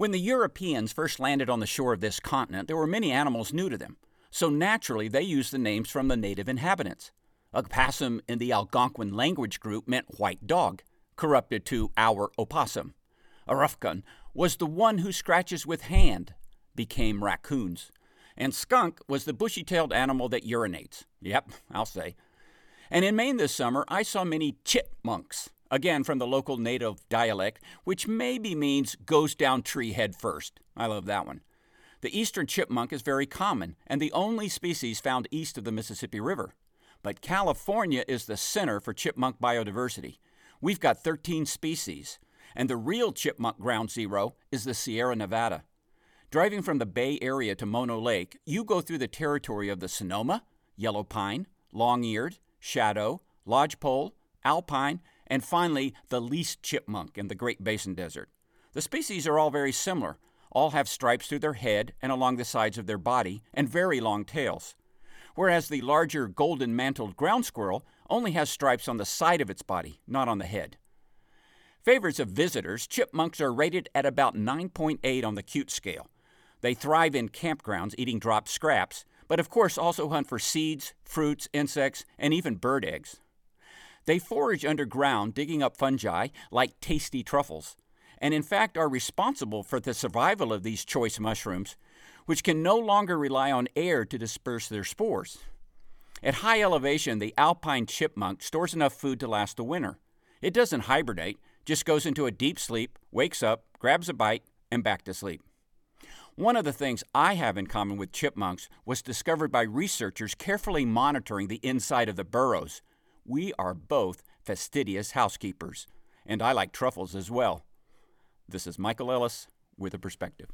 When the Europeans first landed on the shore of this continent, there were many animals new to them, so naturally they used the names from the native inhabitants. Opassum in the Algonquin language group meant white dog, corrupted to our opossum. Aroughcun was the one who scratches with hand, became raccoons. And skunk was the bushy tailed animal that urinates. Yep, I'll say. And in Maine this summer, I saw many chitmunks, again from the local native dialect, which maybe means goes down tree head first. I love that one. The eastern chipmunk is very common and the only species found east of the Mississippi River. But California is the center for chipmunk biodiversity. We've got 13 species, and the real chipmunk ground zero is the Sierra Nevada. Driving from the Bay Area to Mono Lake, you go through the territory of the Sonoma, yellow pine, long eared, shadow, lodgepole, alpine, and finally the least chipmunk in the Great Basin Desert. The species are all very similar. All have stripes through their head and along the sides of their body, and very long tails. Whereas the larger golden mantled ground squirrel only has stripes on the side of its body, not on the head. Favorites of visitors, chipmunks are rated at about 9.8 on the cute scale. They thrive in campgrounds eating dropped scraps, but of course also hunt for seeds, fruits, insects, and even bird eggs. They forage underground, digging up fungi like tasty truffles, and in fact are responsible for the survival of these choice mushrooms, which can no longer rely on air to disperse their spores. At high elevation, the alpine chipmunk stores enough food to last the winter. It doesn't hibernate, just goes into a deep sleep, wakes up, grabs a bite, and back to sleep. One of the things I have in common with chipmunks was discovered by researchers carefully monitoring the inside of the burrows. We are both fastidious housekeepers, and I like truffles as well. This is Michael Ellis with a perspective.